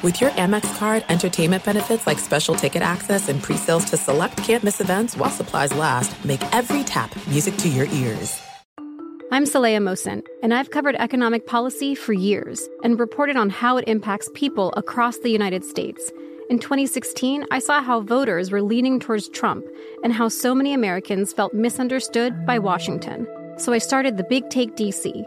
With your Amex card, entertainment benefits like special ticket access and pre-sales to select campus events while supplies last, make every tap music to your ears. I'm Saleha Mohsin, and I've covered economic policy for years and reported on how it impacts people across the United States. In 2016, I saw how voters were leaning towards Trump and how so many Americans felt misunderstood by Washington. So I started the Big Take DC.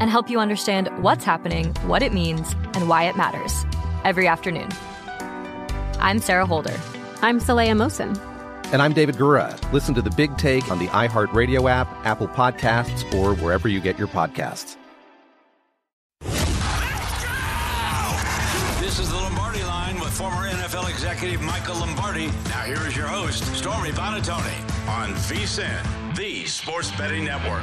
and help you understand what's happening, what it means, and why it matters every afternoon. I'm Sarah Holder. I'm Saleha Mohsin. And I'm David Gura. Listen to the big take on the iHeartRadio app, Apple Podcasts, or wherever you get your podcasts. This is the Lombardi line with former NFL executive Michael Lombardi. Now, here is your host, Stormy Buonantony, on VSIN, the Sports Betting Network.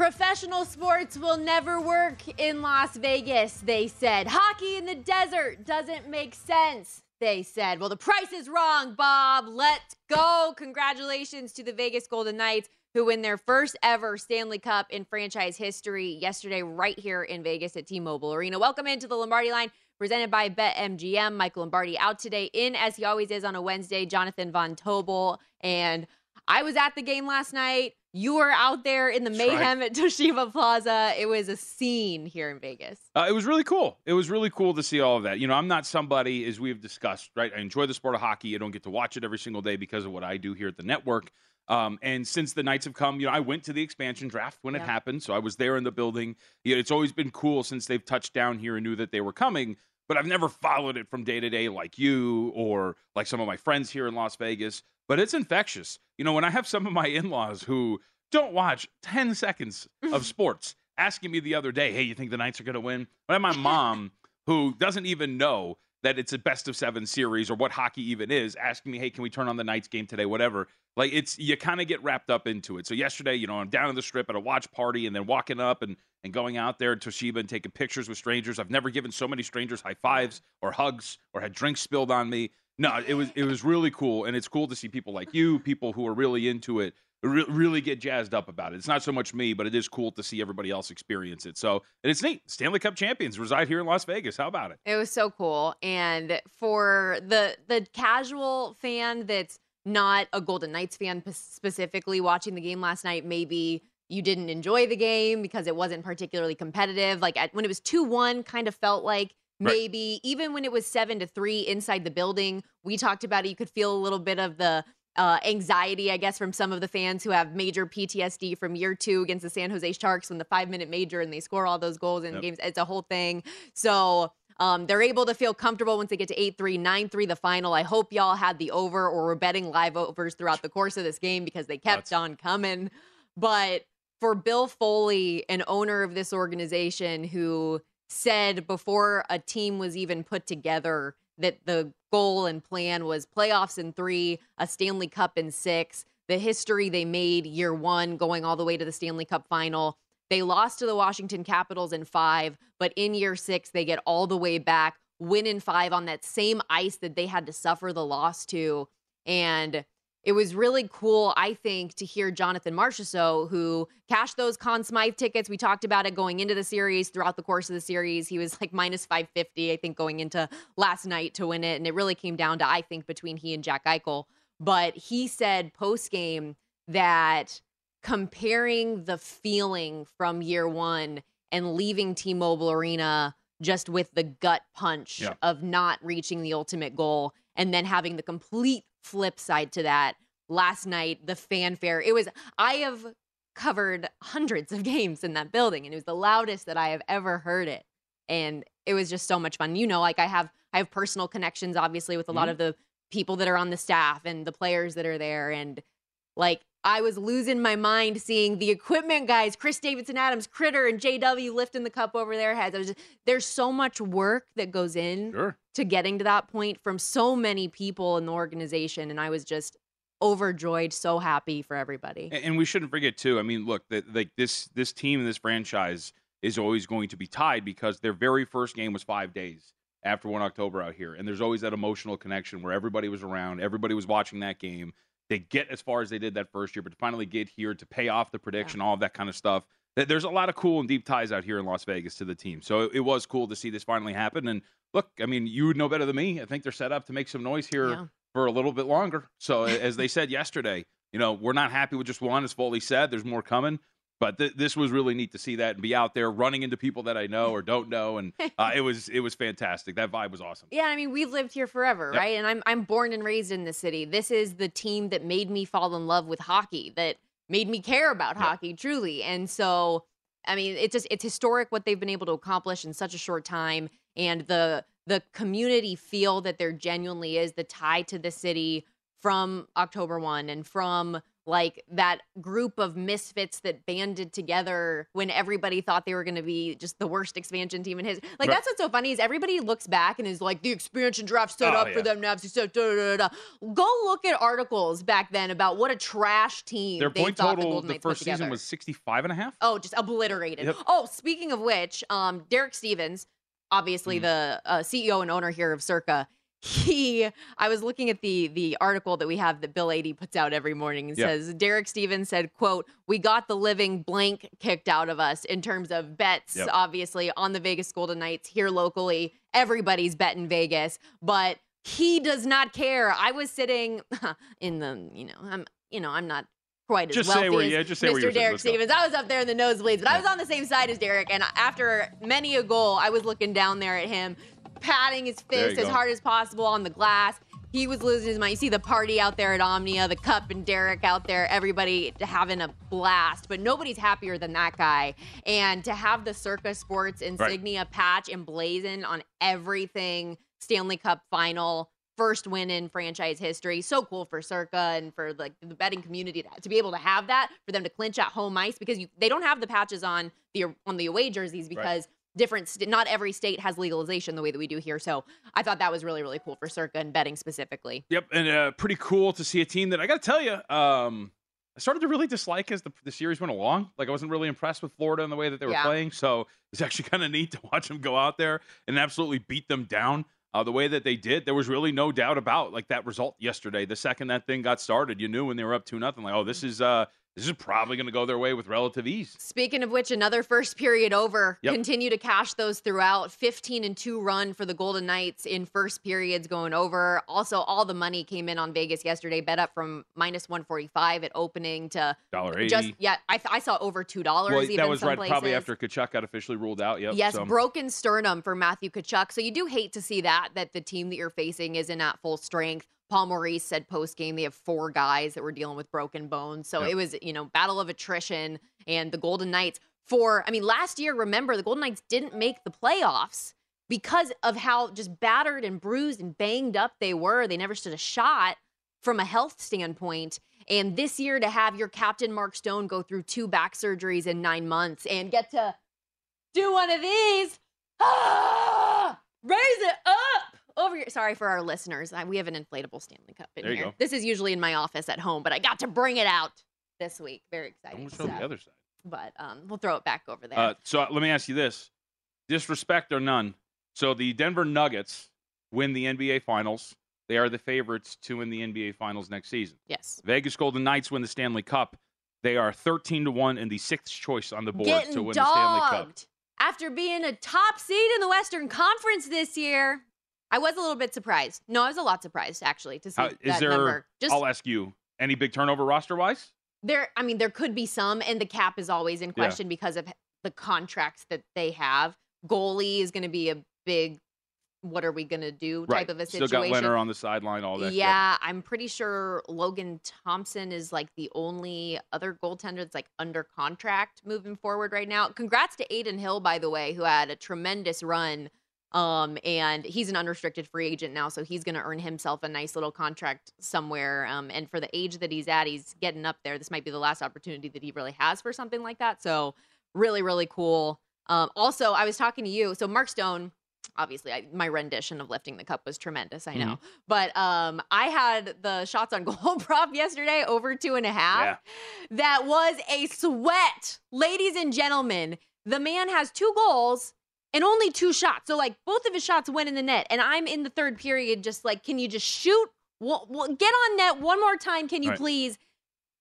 Professional sports will never work in Las Vegas, they said. Hockey in the desert doesn't make sense, they said. Well, the price is wrong, Bob. Let's go. Congratulations to the Vegas Golden Knights who win their first ever Stanley Cup in franchise history yesterday, right here in Vegas at T Mobile Arena. Welcome into the Lombardi line presented by BetMGM. Michael Lombardi out today in, as he always is on a Wednesday, Jonathan Von Tobel. And I was at the game last night. You were out there in the mayhem at Toshiba Plaza. It was a scene here in Vegas. Uh, it was really cool. It was really cool to see all of that. You know, I'm not somebody, as we've discussed, right? I enjoy the sport of hockey. I don't get to watch it every single day because of what I do here at the network. Um, and since the Knights have come, you know, I went to the expansion draft when yeah. it happened, so I was there in the building. You know, it's always been cool since they've touched down here and knew that they were coming. But I've never followed it from day to day like you or like some of my friends here in Las Vegas but it's infectious. You know, when I have some of my in laws who don't watch 10 seconds of sports asking me the other day, hey, you think the Knights are going to win? I have my mom who doesn't even know that it's a best of seven series or what hockey even is, asking me, hey, can we turn on the Knights game today? Whatever. Like it's you kind of get wrapped up into it. So yesterday, you know, I'm down in the strip at a watch party and then walking up and and going out there to Toshiba and taking pictures with strangers. I've never given so many strangers high fives or hugs or had drinks spilled on me. No, it was it was really cool, and it's cool to see people like you, people who are really into it, re- really get jazzed up about it. It's not so much me, but it is cool to see everybody else experience it. So, and it's neat. Stanley Cup champions reside here in Las Vegas. How about it? It was so cool, and for the the casual fan that's not a Golden Knights fan specifically watching the game last night, maybe you didn't enjoy the game because it wasn't particularly competitive. Like at, when it was 2 1, kind of felt like maybe right. even when it was seven to three inside the building we talked about it you could feel a little bit of the uh, anxiety i guess from some of the fans who have major ptsd from year two against the san jose sharks when the five minute major and they score all those goals in yep. games it's a whole thing so um, they're able to feel comfortable once they get to 8 3, 9 3, the final. I hope y'all had the over or were betting live overs throughout the course of this game because they kept That's... on coming. But for Bill Foley, an owner of this organization who said before a team was even put together that the goal and plan was playoffs in three, a Stanley Cup in six. The history they made year one, going all the way to the Stanley Cup final. They lost to the Washington Capitals in five, but in year six, they get all the way back, win in five on that same ice that they had to suffer the loss to. And it was really cool, I think, to hear Jonathan Marchessault, who cashed those Conn Smythe tickets. We talked about it going into the series. Throughout the course of the series, he was like minus 550, I think, going into last night to win it. And it really came down to, I think, between he and Jack Eichel. But he said post game that comparing the feeling from year one and leaving T Mobile Arena just with the gut punch yeah. of not reaching the ultimate goal and then having the complete flip side to that. Last night the fanfare it was i have covered hundreds of games in that building and it was the loudest that i have ever heard it. And it was just so much fun. You know like i have i have personal connections obviously with a mm-hmm. lot of the people that are on the staff and the players that are there. And like I was losing my mind seeing the equipment guys, Chris Davidson Adams, Critter, and JW lifting the cup over their heads. I was just, there's so much work that goes in Sure. to getting to that point from so many people in the organization. And I was just overjoyed, so happy for everybody. And, and we shouldn't forget too. I mean, look, that like this this team and this franchise is always going to be tied because their very first game was five days after one October out here, and there's always that emotional connection where everybody was around, everybody was watching that game. They get as far as they did that first year, but to finally get here to pay off the prediction, all of that kind of stuff. There's a lot of cool and deep ties out here in Las Vegas to the team. So it, it was cool to see this finally happen. And look, I mean, you would know better than me. I think they're set up to make some noise here Yeah. for a little bit longer. So as they said yesterday, you know, we're not happy with just one, as Foley said. There's more coming. But th- this was really neat to see that and be out there running into people that I know or don't know, and uh, it was it was fantastic. That vibe was awesome. Yeah, I mean, we've lived here forever, Yep. right? And I'm I'm born and raised in the city. This is the team that made me fall in love with hockey, that made me care about Yep. hockey truly. And so, I mean, it's just it's historic what they've been able to accomplish in such a short time and the the community feel that there genuinely is the tie to the city from October 1 and from like that group of misfits that banded together when everybody thought they were going to be just the worst expansion team in his like Right. that's what's so funny is everybody looks back and is like the expansion draft set Oh, up for them da, da, da. go look at articles back then about what a trash team Their they point the total Golden the first season together. was 65 and a half. Oh, just obliterated. Yep. Oh, speaking of which, um, Derek Stevens, obviously Mhm. the uh, CEO and owner here of Circa, he I was looking at the the article that we have that Bill Adee puts out every morning and Yeah. says Derek Stevens said, quote, we got the living blank kicked out of us in terms of bets, Yep. obviously, on the Vegas Golden Knights here locally. Everybody's betting Vegas, but he does not care. I was sitting in the, you know, I'm you know, I'm not quite as Just wealthy say where- as yeah, just say where Mr. Derek Stevens. I was up there in the nosebleeds, but I was on the same side as Derek. And after many a goal, I was looking down there at him, patting his fist as go. hard as possible on the glass. He was losing his mind. You see the party out there at Omnia, the Cup and Derek out there, everybody having a blast. But nobody's happier than that guy. And to have the Circa Sports insignia patch emblazoned on everything Stanley Cup final, first win in franchise history. So cool for Circa and for like the betting community to, to be able to have that for them to clinch at home ice because you they don't have the patches on the on the away jerseys because different st- not every state has legalization the way that we do here. So I thought that was really really cool for Circa and betting specifically. Yep, and uh, pretty cool to see a team that I got to tell you, um, I started to really dislike as the, the series went along. Like I wasn't really impressed with Florida and the way that they were Yeah. playing. So it's actually kind of neat to watch them go out there and absolutely beat them down. Uh, the way that they did, there was really no doubt about like that result yesterday. The second that thing got started, you knew when they were up two nothing, like, oh, this is uh, this is probably going to go their way with relative ease. Speaking of which, another first period over. Yep. Continue to cash those throughout. 15 and 2 run for the Golden Knights in first periods going over. Also, all the money came in on Vegas yesterday, bet up from minus 145 at opening to Dollar eighty. just, yeah, I, I saw over $2 well, even that was right probably after Tkachuk got officially ruled out. Yep. Yes, so- broken sternum for Matthew Tkachuk. So you do hate to see that that the team that you're facing isn't at full strength. Paul Maurice said post game they have four guys that were dealing with broken bones. So Yep. it was, you know, battle of attrition and the Golden Knights for I mean last year remember the Golden Knights didn't make the playoffs because of how just battered and bruised and banged up they were. They never stood a shot from a health standpoint. And this year to have your captain Mark Stone go through two back surgeries in 9 months and get to do one of these. Ah, raise it up over here. Sorry for our listeners. I, we have an inflatable Stanley Cup in There you here. go. This is usually in my office at home, but I got to bring it out this week. Very exciting. Gonna show the other side. But um, we'll throw it back over there. Uh, so let me ask you this: disrespect or none? So the Denver Nuggets win the NBA Finals. They are the favorites to win the NBA Finals next season. yes. Vegas Golden Knights win the Stanley Cup. They are 13 to one and the sixth choice on the board Getting to win the Stanley Cup. after being a top seed in the Western Conference this year. I was a little bit surprised. No, I was a lot surprised actually to see Uh, that is there? number. Just I'll ask you. Any big turnover roster wise? there i mean there could be some and the cap is always in Yeah. question because of the contracts that they have goalie is going to be a big what are we going to do type of a Still situation got Lehner on the sideline. All that. Yeah i'm pretty sure logan thompson is like the only other goaltender that's like under contract moving forward right now congrats to adin hill by the way who had a tremendous run Um, and he's an unrestricted free agent now, so he's going to earn himself a nice little contract somewhere. Um, and for the age that he's at, he's getting up there. This might be the last opportunity that he really has for something like that. So really, really cool. Um, also, I was talking to you. So Mark Stone, obviously, I, my rendition of lifting the cup was tremendous. I know, Mm-hmm. but um, I had the shots on goal prop yesterday over two and a half. Yeah. That was a sweat, ladies and gentlemen. The man has two goals and only two shots. So like both of his shots went in the net, and I'm in the third period, just like, can you just shoot? Well, well, get on net one more time, can you Right. please?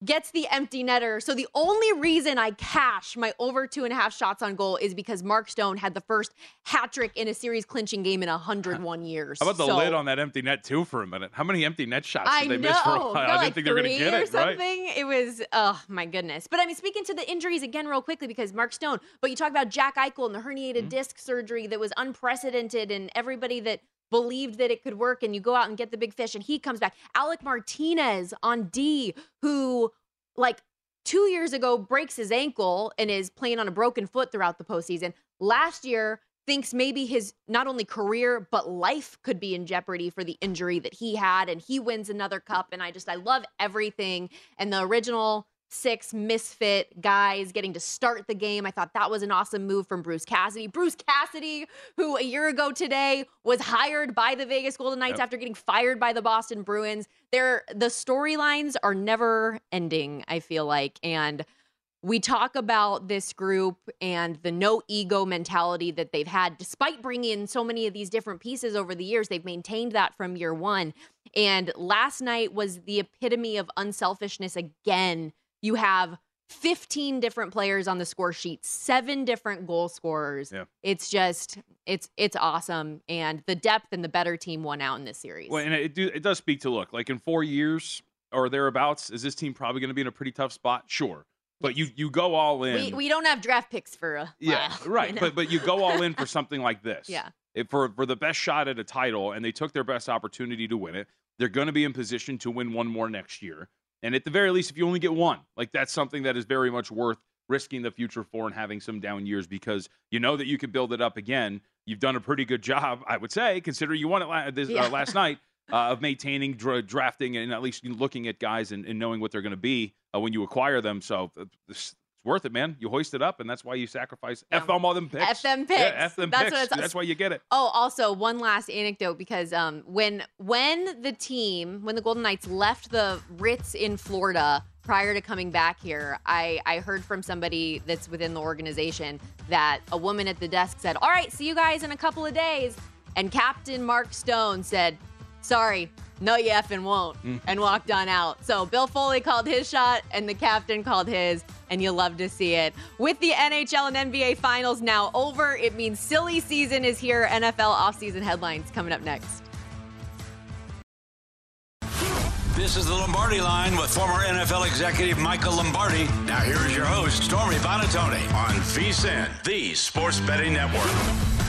Gets the empty netter. So the only reason I cash my over two and a half shots on goal is because Mark Stone had the first hat trick in a series clinching game in 101 years. How about the So- lid on that empty net too for a minute? How many empty net shots I did they know. miss for a No, while? I like didn't think they were going to get or it. Right. something. It was, oh my goodness. But I mean, speaking to the injuries again, real quickly, because Mark Stone. But you talk about Jack Eichel and the herniated Mm-hmm. disc surgery that was unprecedented, and everybody that believed that it could work, and you go out and get the big fish, and he comes back. Alec Martinez on D, who like two years ago breaks his ankle and is playing on a broken foot throughout the postseason. Last year, thinks maybe his not only career but life could be in jeopardy for the injury that he had and he wins another cup and I just I love everything and the original six misfit guys getting to start the game. I thought that was an awesome move from Bruce Cassidy. Bruce Cassidy, who a year ago today was hired by the Vegas Golden Knights Yep. after getting fired by the Boston Bruins. They're the storylines are never ending, I feel like. And we talk about this group and the no ego mentality that they've had despite bringing in so many of these different pieces over the years they've maintained that from year one and last night was the epitome of unselfishness again you have 15 different players on the score sheet seven different goal scorers Yeah. it's just it's it's awesome and the depth and the better team won out in this series Well, and it do, it does speak to look like in four years or thereabouts, is this team probably going to be in a pretty tough spot? Sure, but you you go all in. we, we don't have draft picks for a while, yeah, right. you know? But but you go all in for something like this. yeah If for for the best shot at a title, and they took their best opportunity to win it. They're going to be in position to win one more next year. And at the very least, if you only get one, like that's something that is very much worth risking the future for and having some down years because you know that you could build it up again. You've done a pretty good job, I would say, considering you won it la- this, Yeah. uh, last night. Uh, of maintaining, dra- drafting, and at least looking at guys and, and knowing what they're going to be uh, when you acquire them. So uh, it's, worth it, man. You hoist it up, and that's why you sacrifice. Yeah. F them all them picks. F them picks. Yeah, F them That's picks. what it's- That's why you get it. Oh, also one last anecdote because um, when when the team when the Golden Knights left the Ritz in Florida prior to coming back here, I I heard from somebody that's within the organization that a woman at the desk said, "All right, see you guys in a couple of days," and Captain Mark Stone said, "Sorry." No, you effing won't, and walked on out. So Bill Foley called his shot, and the captain called his, and you love to see it. With the NHL and NBA finals now over, it means silly season is here. NFL offseason headlines coming up next. This is the Lombardi line with former NFL executive Michael Lombardi. Now here is your host, Stormy Buonantony on VSIN, the Sports Betting Network.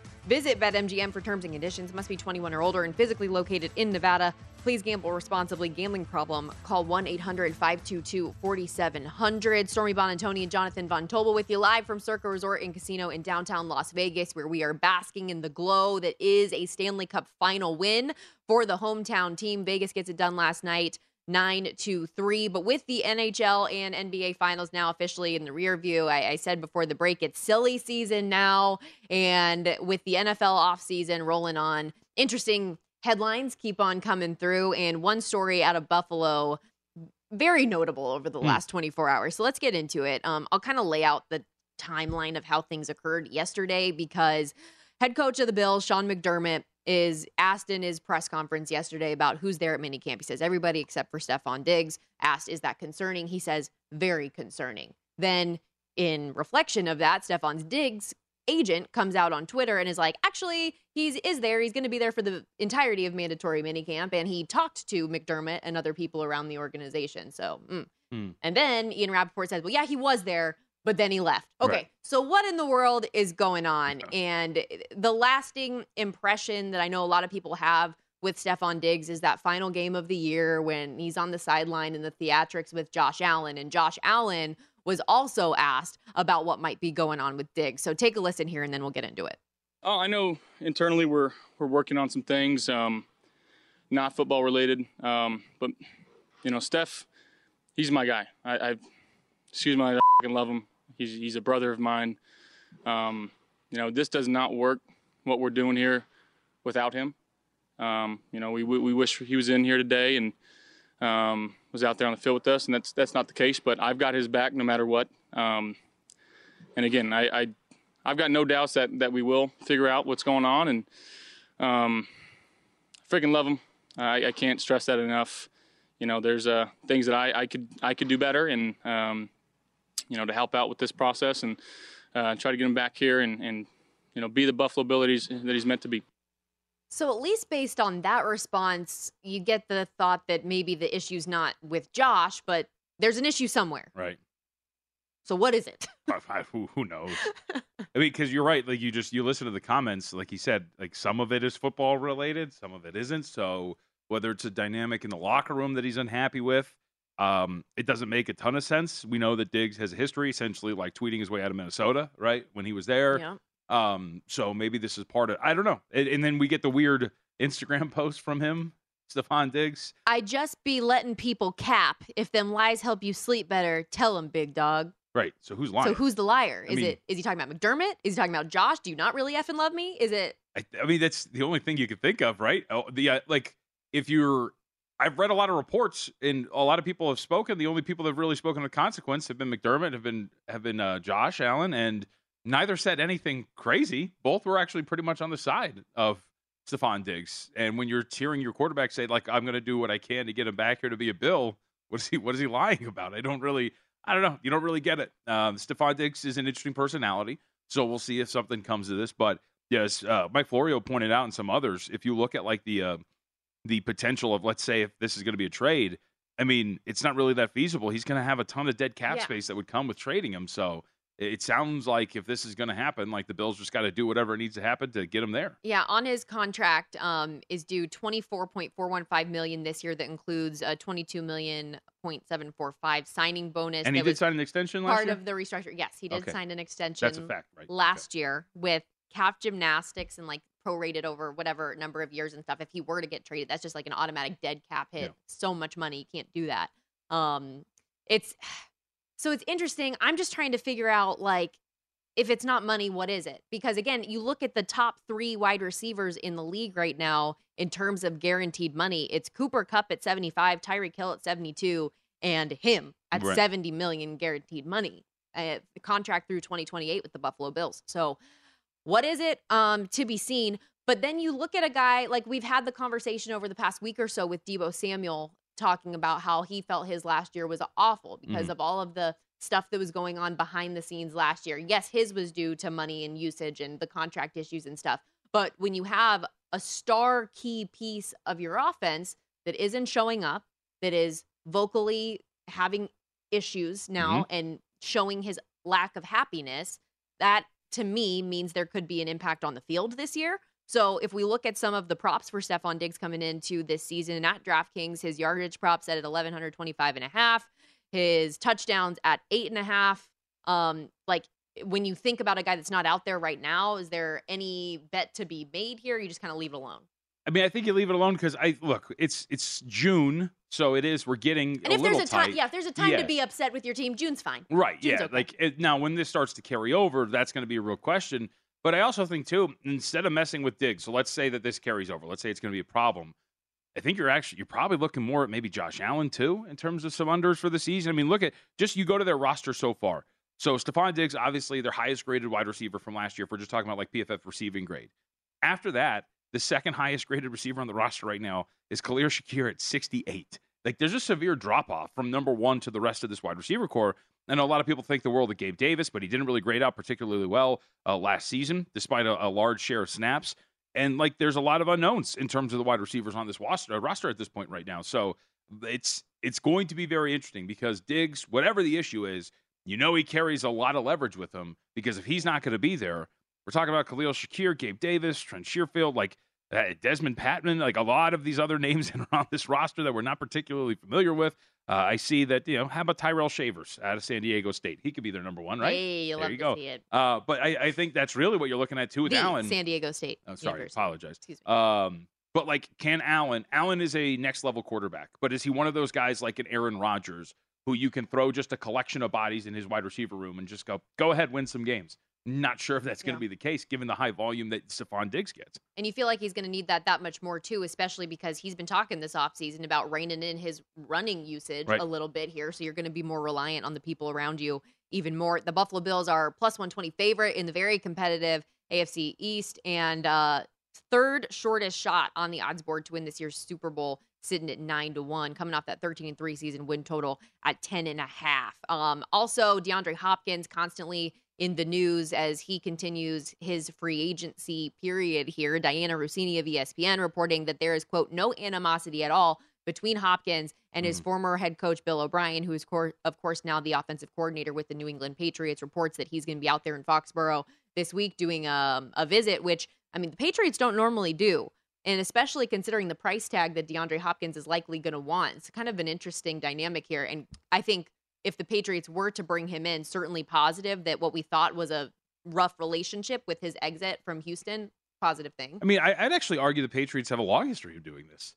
Visit BetMGM for terms and conditions. Must be 21 or older and physically located in Nevada. Please gamble responsibly. Gambling problem? Call 1 800 522 4700. Stormy Buonantony and Jonathan Von Tobel with you live from Circa Resort and Casino in downtown Las Vegas, where we are basking in the glow that is a Stanley Cup final win for the hometown team. Vegas gets it done last night. 9 to 3. But with the NHL and NBA finals now officially in the rear view, I, I said before the break, it's silly season now. And with the NFL offseason rolling on, interesting headlines keep on coming through. And one story out of Buffalo, very notable over the Hmm. last 24 hours. So let's get into it. Um, I'll kind of lay out the timeline of how things occurred yesterday because head coach of the Bills, Sean McDermott, is asked in his press conference yesterday about who's there at minicamp. He says everybody except for Stefon Diggs. Asked, is that concerning? He says very concerning. Then, in reflection of that, Stefon Diggs agent comes out on Twitter and is like, actually, he's is there. He's going to be there for the entirety of mandatory minicamp, and he talked to McDermott and other people around the organization. So, mm. Hmm. and then Ian Rapoport says, well, yeah, he was there, but then he left. Okay, Right. so what in the world is going on? Yeah. And the lasting impression that I know a lot of people have with Stefon Diggs is that final game of the year when he's on the sideline in the theatrics with Josh Allen, and Josh Allen was also asked about what might be going on with Diggs. So take a listen here, and then we'll get into it. Oh, I know internally we're we're working on some things, um, not football related. Um, but you know, Steph, he's my guy. I, I excuse me, I love him. He's he's a brother of mine. Um, you know, this does not work. What we're doing here without him. Um, you know, we, we wish he was in here today and um, was out there on the field with us, and that's that's not the case. But I've got his back no matter what. Um, and again, I, I I've got no doubts that, that we will figure out what's going on, and um, freaking love him. I, I can't stress that enough. You know, there's uh, things that I, I could I could do better, and um, you know, to help out with this process and uh, try to get him back here and, and you know be the Buffalo Bill that he's that he's meant to be. So at least based on that response, you get the thought that maybe the issue's not with Josh, but there's an issue somewhere. Right. So what is it? I- I- who, who knows? I mean, because you're right. Like you just you listen to the comments, like he said, like some of it is football related, some of it isn't. So whether it's a dynamic in the locker room that he's unhappy with, um, it doesn't make a ton of sense. We know that Diggs has a history, essentially like tweeting his way out of Minnesota, right? When he was there. Yeah. Um, so maybe this is part of. I don't know. And, and then we get the weird Instagram post from him, Stefon Diggs. I just be letting people cap. If them lies help you sleep better, tell them, big dog. Right. So who's lying? So who's the liar? I Is mean- it is he talking about McDermott? Is he talking about Josh? Do you not really effing love me? Is it I, I mean, that's the only thing you could think of, right? Oh, the uh, like, if you're, I've read a lot of reports, and a lot of people have spoken. The only people that have really spoken of consequence have been McDermott, have been have been uh, Josh Allen, and neither said anything crazy. Both were actually pretty much on the side of Stefon Diggs. And when you're hearing your quarterback say, like, "I'm going to do what I can to get him back here to be a Bill," what is he? What is he lying about? I don't really, I don't know. You don't really get it. Um, Stefon Diggs is an interesting personality, so we'll see if something comes to this, but. Yes, uh, Mike Florio pointed out, and some others. If you look at like the uh, the potential of, let's say, if this is going to be a trade, I mean, it's not really that feasible. He's going to have a ton of dead cap Yeah. space that would come with trading him. So it sounds like if this is going to happen, like the Bills just got to do whatever needs to happen to get him there. Yeah, on his contract um, is due twenty four point four one five million this year. That includes a twenty two million point seven four five signing bonus. And he did sign an extension last year part year. of the restructure. Yes, he did Okay. sign an extension. That's a fact, right? Okay. last year with cap gymnastics and like prorated over whatever number of years and stuff. If he were to get traded, that's just like an automatic dead cap hit. Yeah. So much money, you can't do that. Um, it's so it's interesting. I'm just trying to figure out like if it's not money, what is it? Because again, you look at the top three wide receivers in the league right now in terms of guaranteed money. It's Cooper Kupp at 75, Tyreek Hill at 72, and him at Right. 70 million guaranteed money. Uh, contract through 2028 with the Buffalo Bills. So, what is it? Um, to be seen. But then you look at a guy like we've had the conversation over the past week or so with Deebo Samuel talking about how he felt his last year was awful because Mhm. of all of the stuff that was going on behind the scenes last year. Yes, his was due to money and usage and the contract issues and stuff. But when you have a star key piece of your offense that isn't showing up, that is vocally having issues now and showing his lack of happiness, that to me means there could be an impact on the field this year. So if we look at some of the props for Stefon Diggs coming into this season at DraftKings, his yardage prop set at 1,125 and a half, his touchdowns at eight and a half. Um, like when you think about a guy that's not out there right now, is there any bet to be made here? You just kind of leave it alone. I mean, I think you leave it alone because I look. It's it's June, so it is. We're getting And if there's a time, tight. yeah, if there's a time Yeah. to be upset with your team, June's fine. Right. June's yeah. okay. Like it, now, when this starts to carry over, that's going to be a real question. But I also think too, instead of messing with Diggs, so let's say that this carries over. Let's say it's going to be a problem. I think you're actually you're probably looking more at maybe Josh Allen too in terms of some unders for the season. I mean, look at just you go to their roster so far. So Stefon Diggs, obviously their highest graded wide receiver from last year. If we're just talking about like PFF receiving grade. After that, the second highest graded receiver on the roster right now is Khalil Shakir at 68. Like there's a severe drop off from number one to the rest of this wide receiver core. I know a lot of people think the world of Gabe Davis, but he didn't really grade out particularly well uh, last season, despite a, a, large share of snaps. And like, there's a lot of unknowns in terms of the wide receivers on this roster, roster at this point right now. So it's it's going to be very interesting because Diggs, whatever the issue is, you know he carries a lot of leverage with him because if he's not going to be there, we're talking about Khalil Shakir, Gabe Davis, Trent Sherfield, like uh, Dezmon Patmon, like a lot of these other names around this roster that we're not particularly familiar with. Uh, I see that, you know, how about Tyrell Shavers out of San Diego State? He could be their number one, right? Hey, you there love you to go. see it. Uh, but I, I, think that's really what you're looking at too with the Allen. San Diego State. Oh, sorry, University. apologize. Excuse me. Um, but like, can Allen? Allen is a next level quarterback, but is he one of those guys like an Aaron Rodgers who you can throw just a collection of bodies in his wide receiver room and just go, go ahead, win some games? Not sure if that's going to Yeah. be the case given the high volume that Stefon Diggs gets. And you feel like he's going to need that that much more too, especially because he's been talking this offseason about reining in his running usage Right. a little bit here. So you're going to be more reliant on the people around you even more. The Buffalo Bills are plus 120 favorite in the very competitive AFC East and uh, third shortest shot on the odds board to win this year's Super Bowl, sitting at nine to one, coming off that 13 and three season win total at 10 and a half. Um, also, DeAndre Hopkins constantly in the news as he continues his free agency period here. Dianna Russini of ESPN reporting that there is, quote, no animosity at all between Hopkins and his former head coach, Bill O'Brien, who is, cor- of course, now the offensive coordinator with the New England Patriots, reports that he's going to be out there in Foxborough this week doing um, a visit, which, I mean, the Patriots don't normally do. And especially considering the price tag that DeAndre Hopkins is likely going to want. It's kind of an interesting dynamic here. And I think if the Patriots were to bring him in, certainly positive that what we thought was a rough relationship with his exit from Houston, positive thing. I mean, I, I'd actually argue the Patriots have a long history of doing this.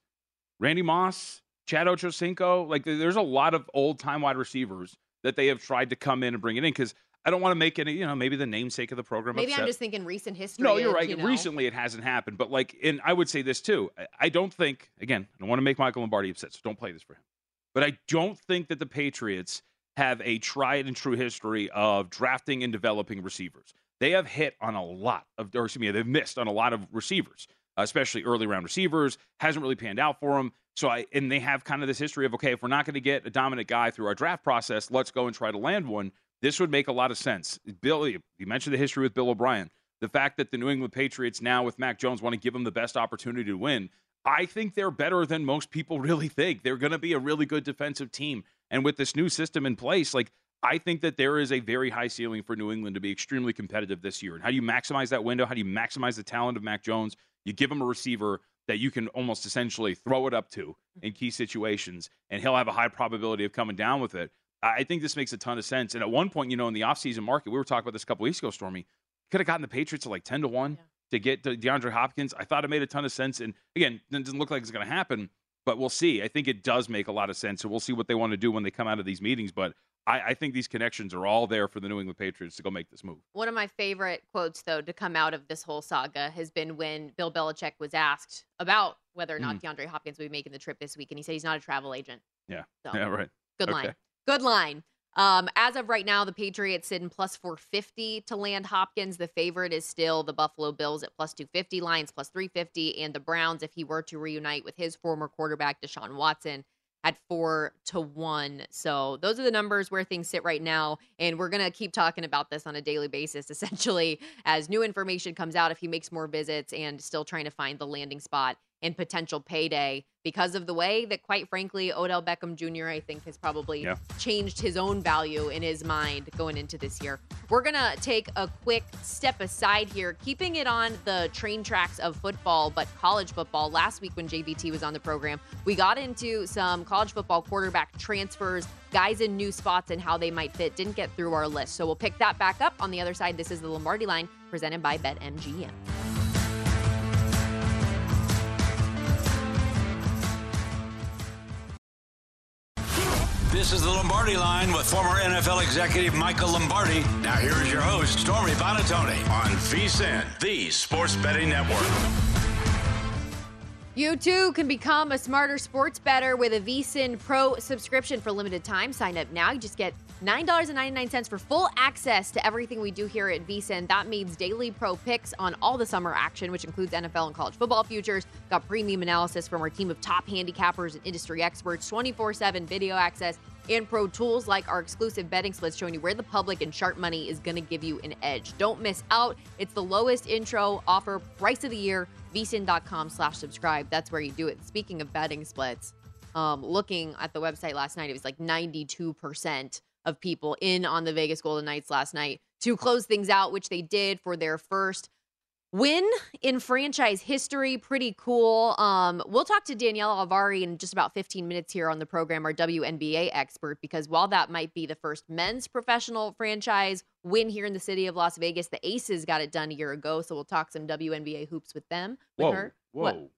Randy Moss, Chad Ochocinco, like there's a lot of old time wide receivers that they have tried to come in and bring it in because I don't want to make any, you know, maybe the namesake of the program. Maybe I'm upset. just thinking recent history. No, you're right. you know. Recently, it hasn't happened, but like, and I would say this too. I- I don't think, again, I don't want to make Michael Lombardi upset, so don't play this for him. But I don't think that the Patriots have a tried and true history of drafting and developing receivers. They have hit on a lot of, or excuse me, they've missed on a lot of receivers, especially early round receivers. Hasn't really panned out for them. So I, and they have kind of this history of okay, if we're not going to get a dominant guy through our draft process, let's go and try to land one. This would make a lot of sense. Bill, you mentioned the history with Bill O'Brien. The fact that the New England Patriots now with Mac Jones want to give him the best opportunity to win. I think they're better than most people really think. They're going to be a really good defensive team. And with this new system in place, like I think that there is a very high ceiling for New England to be extremely competitive this year. And how do you maximize that window? How do you maximize the talent of Mac Jones? You give him a receiver that you can almost essentially throw it up to in key situations, and he'll have a high probability of coming down with it. I think this makes a ton of sense. And at one point, you know, in the offseason market, we were talking about this a couple weeks ago, Stormy, could have gotten the Patriots at like 10 to 1 to get to DeAndre Hopkins. I thought it made a ton of sense. And again, it doesn't look like it's going to happen, but we'll see. I think it does make a lot of sense. So we'll see what they want to do when they come out of these meetings. But I, I think these connections are all there for the New England Patriots to go make this move. One of my favorite quotes, though, to come out of this whole saga has been when Bill Belichick was asked about whether or not mm. DeAndre Hopkins would be making the trip this week, and he said he's not a travel agent. Yeah. So, Yeah, right. Good Okay. line. Good line. Um, as of right now, the Patriots sit in plus 450 to land Hopkins. The favorite is still the Buffalo Bills at plus 250, Lions plus 350, and the Browns, if he were to reunite with his former quarterback, Deshaun Watson, at four to one. So those are the numbers where things sit right now. And we're going to keep talking about this on a daily basis, essentially, as new information comes out if he makes more visits and still trying to find the landing spot and potential payday because of the way that, quite frankly, Odell Beckham Jr., I think, has probably Yeah. changed his own value in his mind going into this year. We're going to take a quick step aside here, keeping it on the train tracks of football, but college football. Last week when JVT was on the program, we got into some college football quarterback transfers, guys in new spots, and how they might fit. Didn't get through our list. So we'll pick that back up on the other side. This is the Lombardi line presented by BetMGM. This is the Lombardi line with former NFL executive Michael Lombardi. Now here is your host, Stormy Buonantony on VSIN, the sports betting network. You too can become a smarter sports better with a VSIN Pro subscription for limited time. Sign up now. You just get $9.99 for full access to everything we do here at VSIN. That means daily pro picks on all the summer action, which includes NFL and college football futures. Got premium analysis from our team of top handicappers and industry experts, 24 7 video access, and pro tools like our exclusive betting splits showing you where the public and sharp money is going to give you an edge. Don't miss out. It's the lowest intro offer price of the year. vsin.com slash subscribe. That's where you do it. Speaking of betting splits, um, looking at the website last night, it was like 92% of people in on the Vegas Golden Knights last night to close things out, which they did for their first win in franchise history. Pretty cool. Um, we'll talk to Danielle Alvari in just about 15 minutes here on the program, our WNBA expert, because while that might be the first men's professional franchise win here in the city of Las Vegas, the Aces got it done a year ago. So we'll talk some WNBA hoops with them, with whoa, her. whoa. What?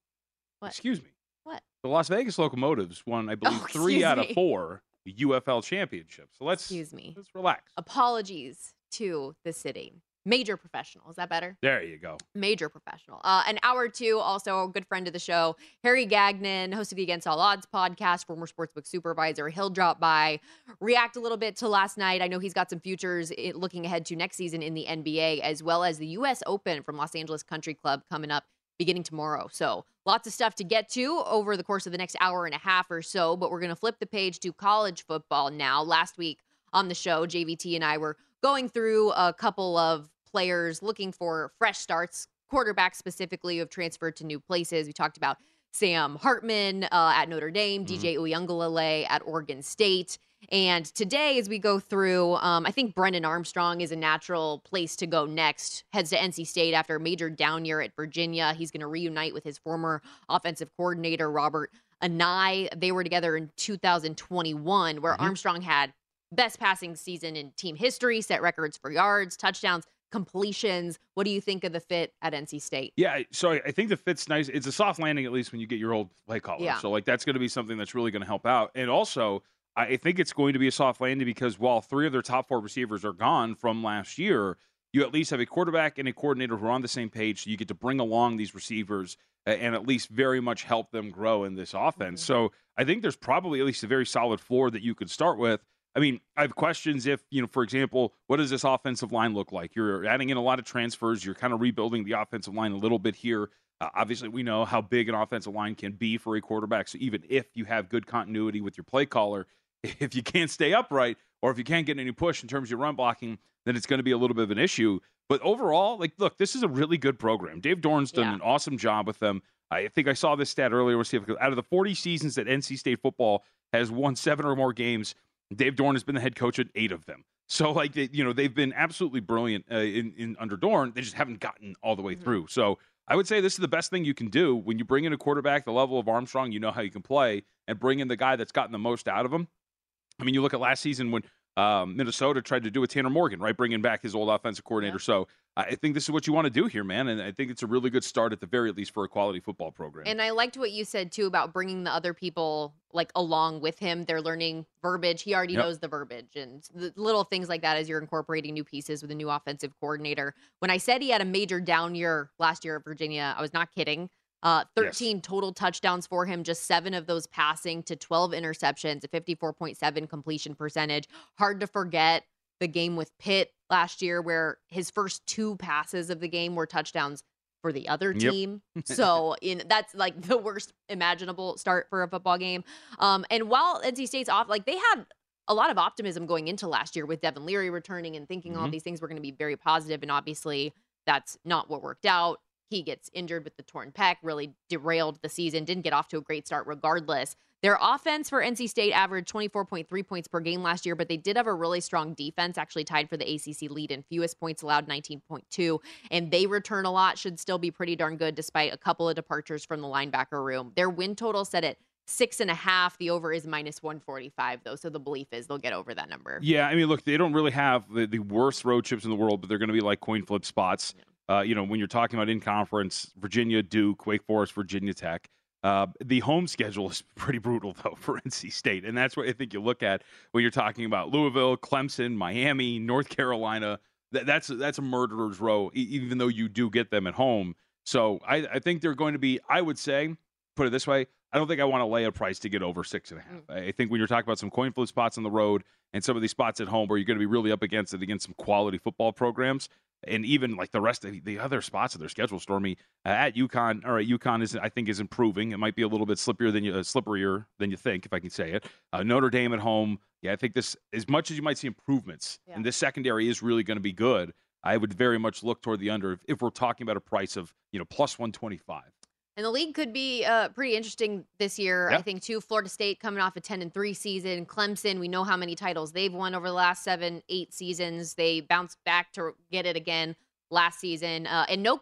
What? Excuse me. What? The Las Vegas Locomotives won, I believe, Oh, three out me. of four UFL championship. So let's Excuse me. let's relax. Apologies to the city. Major professional. Is that better? There you go. major professional. Uh, an hour two, also a good friend of the show, Harry Gagnon, host of the Against All Odds podcast, former sportsbook supervisor. He'll drop by, react a little bit to last night. I know he's got some futures looking ahead to next season in the NBA, as well as the U.S. Open from Los Angeles Country Club coming up beginning tomorrow. So lots of stuff to get to over the course of the next hour and a half or so. But we're going to flip the page to college football now. Last week on the show, JVT and I were going through a couple of players looking for fresh starts, quarterbacks specifically who have transferred to new places. We talked about Sam Hartman uh, at Notre Dame, DJ Uiagalelei at Oregon State. And today, as we go through, um, I think Brennan Armstrong is a natural place to go next. Heads to NC State after a major down year at Virginia. He's going to reunite with his former offensive coordinator, Robert Anae. They were together in 2021, where Armstrong had best passing season in team history, set records for yards, touchdowns, completions. What do you think of the fit at NC State? Yeah, so I I think the fit's nice. It's a soft landing at least when you get your old play caller. Yeah. So like that's going to be something that's really going to help out. And also, I think it's going to be a soft landing because while three of their top four receivers are gone from last year, you at least have a quarterback and a coordinator who are on the same page. So you get to bring along these receivers and at least very much help them grow in this offense. So I think there's probably at least a very solid floor that you could start with. I mean, I have questions if, you know, for example, what does this offensive line look like? You're adding in a lot of transfers. You're kind of rebuilding the offensive line a little bit here. Uh, obviously, we know how big an offensive line can be for a quarterback. So even if you have good continuity with your play caller, if you can't stay upright or if you can't get any push in terms of your run blocking, then it's going to be a little bit of an issue. But overall, like, look, this is a really good program. Dave Doeren's done Yeah. an awesome job with them. I think I saw this stat earlier. We'll see if out of the 40 seasons that NC State football has won seven or more games, Dave Doeren has been the head coach at eight of them. So, like, they, you know, they've been absolutely brilliant uh, in, in under Doeren. They just haven't gotten all the way through. So, I would say this is the best thing you can do when you bring in a quarterback the level of Armstrong. You know how you can play, and bring in the guy that's gotten the most out of him. I mean, you look at last season when um, Minnesota tried to do with Tanner Morgan, right, bringing back his old offensive coordinator. So, I think this is what you want to do here, man, and I think it's a really good start at the very least for a quality football program. And I liked what you said too about bringing the other people like along with him. They're learning verbiage. He already Yep. knows the verbiage and the little things like that as you're incorporating new pieces with a new offensive coordinator. When I said he had a major down year last year at Virginia, I was not kidding. Uh, 13 total touchdowns for him, just seven of those passing to 12 interceptions, a 54.7 completion percentage. Hard to forget the game with Pitt last year, where his first two passes of the game were touchdowns for the other Yep. team. so in that's like the worst imaginable start for a football game. Um, and while NC State's off, like they had a lot of optimism going into last year with Devin Leary returning and thinking all Mhm. these things were going to be very positive, and obviously that's not what worked out. He gets injured with the torn pec, really derailed the season, didn't get off to a great start regardless. Their offense for NC State averaged 24.3 points per game last year, but they did have a really strong defense, actually tied for the ACC lead in fewest points allowed, 19.2. And they return a lot, should still be pretty darn good despite a couple of departures from the linebacker room. Their win total set at six and a half. The over is minus 145, though. So the belief is they'll get over that number. Yeah, I mean, look, they don't really have the, the worst road trips in the world, but they're going to be like coin flip spots. Uh, you know, when you're talking about in conference, Virginia, Duke, Wake Forest, Virginia Tech. Uh, the home schedule is pretty brutal though for NC State, and that's what I think you look at when you're talking about Louisville, Clemson, Miami, North Carolina. That, that's that's a murderer's row, even though you do get them at home. So I, I think they're going to be. I would say, put it this way, I don't think I want to lay a price to get over six and a half. I think when you're talking about some coin flip spots on the road and some of these spots at home where you're going to be really up against it against some quality football programs, and even like the rest of the other spots of their schedule, Stormy uh, at UConn. All right, UConn is I think is improving. It might be a little bit slipperier than you uh, slipperier than you think, if I can say it. Uh, Notre Dame at home. Yeah, I think this as much as you might see improvements, Yeah. and this secondary is really going to be good. I would very much look toward the under if, if we're talking about a price of you know plus one twenty five. And the league could be uh, pretty interesting this year. Yeah. I think too. Florida State coming off a ten and three season. Clemson, we know how many titles they've won over the last seven, eight seasons. They bounced back to get it again last season. Uh, and no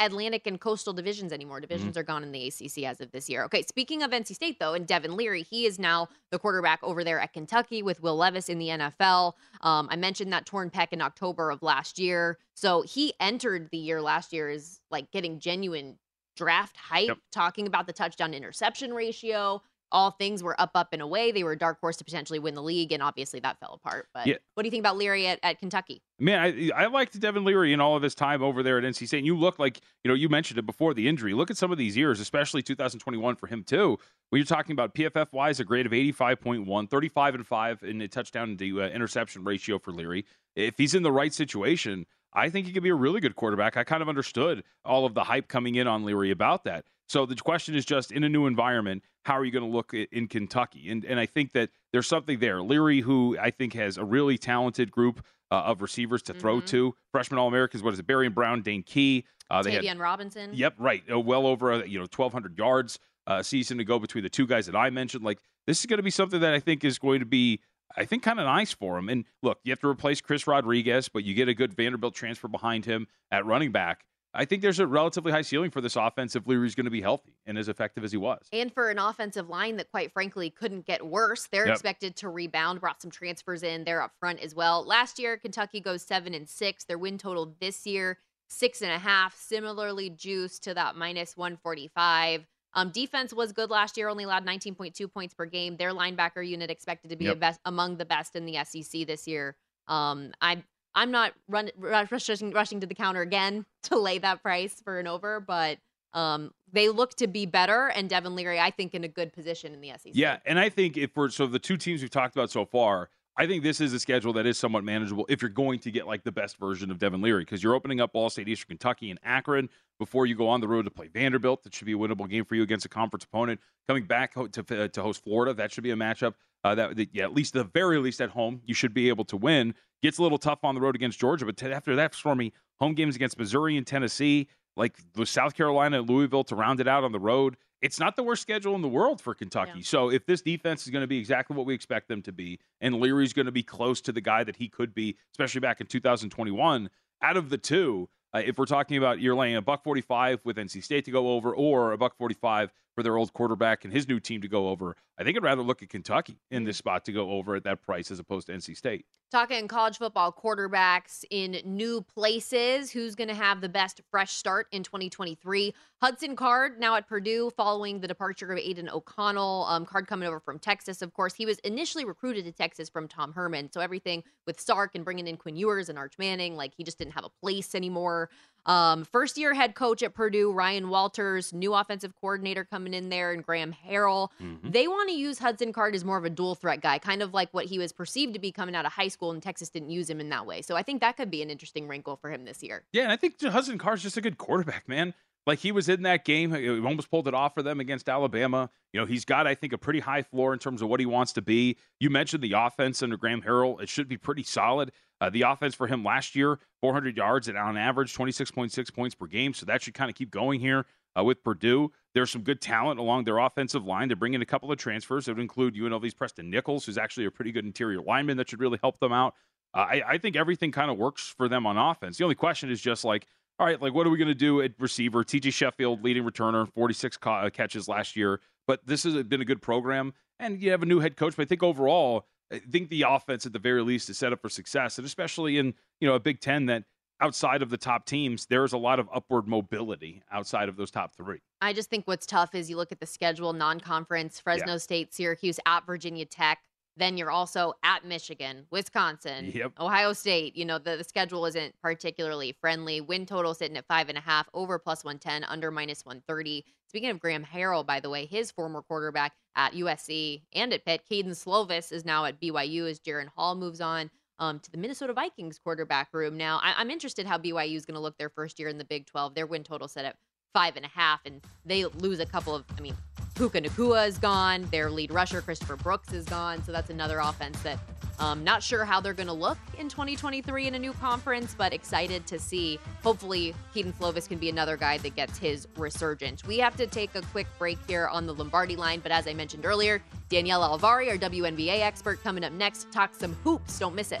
Atlantic and coastal divisions anymore. Divisions are gone in the ACC as of this year. Okay, speaking of NC State though, and Devin Leary, he is now the quarterback over there at Kentucky with Will Levis in the NFL. Um, I mentioned that torn pec in October of last year, so he entered the year last year is like getting genuine draft hype, Yep. talking about the touchdown interception ratio. All things were up, up, and away. They were a dark horse to potentially win the league, and obviously that fell apart. But Yeah. what do you think about Leary at, at Kentucky? Man, I, I liked Devin Leary in all of his time over there at NC State. And you look like, you know, you mentioned it before the injury. Look at some of these years, especially 2021 for him, too. When you're talking about PFF wise, a grade of 85.1, 35 and 5 in a touchdown to uh, interception ratio for Leary. If he's in the right situation, I think he could be a really good quarterback. I kind of understood all of the hype coming in on Leary about that. So the question is just in a new environment, how are you going to look in Kentucky? And and I think that there's something there. Leary, who I think has a really talented group uh, of receivers to throw Mhm. to. Freshman All Americans, what is it? Barion Brown, Dane Key. Uh, they had Tayvion Robinson. Yep, right. Uh, well over uh, you know 1,200 yards uh, season to go between the two guys that I mentioned. Like this is going to be something that I think is going to be, I think, kind of nice for him. And look, you have to replace Chris Rodriguez, but you get a good Vanderbilt transfer behind him at running back. I think there's a relatively high ceiling for this offense if Leary's going to be healthy and as effective as he was. And for an offensive line that, quite frankly, couldn't get worse, they're Yep. expected to rebound. Brought some transfers in there up front as well. Last year, Kentucky goes seven and six. Their win total this year six and a half, similarly juiced to that minus one forty five. Um, defense was good last year, only allowed 19.2 points per game. Their linebacker unit expected to be Yep. a best, among the best in the SEC this year. Um, I'm I'm not run, rushing, rushing to the counter again to lay that price for an over, but um, they look to be better. And Devin Leary, I think, in a good position in the SEC. Yeah, and I think if we're so the two teams we've talked about so far, I think this is a schedule that is somewhat manageable if you're going to get like the best version of Devin Leary because you're opening up Ball State Eastern Kentucky and Akron before you go on the road to play Vanderbilt. That should be a winnable game for you against a conference opponent. Coming back to uh, to host Florida, that should be a matchup uh, that, that yeah, at least the very least at home you should be able to win. Gets a little tough on the road against Georgia, but t- after that, Stormy home games against Missouri and Tennessee, like the South Carolina and Louisville to round it out on the road. It's not the worst schedule in the world for Kentucky. Yeah. So if this defense is going to be exactly what we expect them to be, and Leary's going to be close to the guy that he could be, especially back in 2021, out of the two, uh, if we're talking about you're laying a buck 45 with NC State to go over, or a buck 45 for their old quarterback and his new team to go over, I think I'd rather look at Kentucky in this spot to go over at that price as opposed to NC State. Talking college football quarterbacks in new places, who's going to have the best fresh start in 2023? Hudson Card now at Purdue following the departure of Aidan O'Connell. Um, Card coming over from Texas, of course. He was initially recruited to Texas from Tom Herman. So everything with Sark and bringing in Quinn Ewers and Arch Manning, like he just didn't have a place anymore. Um, first year head coach at Purdue, Ryan Walters, new offensive coordinator coming in there, and Graham Harrell. They want to use Hudson Card as more of a dual threat guy, kind of like what he was perceived to be coming out of high school, and Texas didn't use him in that way. So I think that could be an interesting wrinkle for him this year. Yeah, and I think Hudson Card's just a good quarterback, man. Like he was in that game, he almost pulled it off for them against Alabama. You know, he's got, I think, a pretty high floor in terms of what he wants to be. You mentioned the offense under Graham Harrell; it should be pretty solid. Uh, the offense for him last year, 400 yards and on average 26.6 points per game, so that should kind of keep going here uh, with Purdue. There's some good talent along their offensive line. They're bringing a couple of transfers that would include UNLV's Preston Nichols, who's actually a pretty good interior lineman that should really help them out. Uh, I, I think everything kind of works for them on offense. The only question is just like, all right, like what are we going to do at receiver? TJ Sheffield, leading returner, 46 ca- catches last year. But this has been a good program, and you have a new head coach. But I think overall, I think the offense at the very least is set up for success, and especially in you know a Big Ten that outside of the top teams, there's a lot of upward mobility outside of those top three. I just think what's tough is you look at the schedule non conference, Fresno State, Syracuse, at Virginia Tech. Then you're also at Michigan, Wisconsin, Yep. Ohio State. You know, the, the schedule isn't particularly friendly. Win total sitting at five and a half, over plus 110, under minus 130. Speaking of Graham Harrell, by the way, his former quarterback at USC and at Pitt, Kedon Slovis, is now at BYU as Jaren Hall moves on. um, to the Minnesota Vikings quarterback room. Now, I- am interested how BYU is going to look their first year in the Big 12. Their win total set at five and a half, and they lose a couple of, I mean, Puka Nacua is gone. Their lead rusher, Christopher Brooks, is gone. So that's another offense that um, not sure how they're going to look in 2023 in a new conference, but excited to see. Hopefully, Kedon Slovis can be another guy that gets his resurgence. We have to take a quick break here on the Lombardi line, but as I mentioned earlier, Danielle Alvari, our WNBA expert, coming up next talk some hoops. Don't miss it.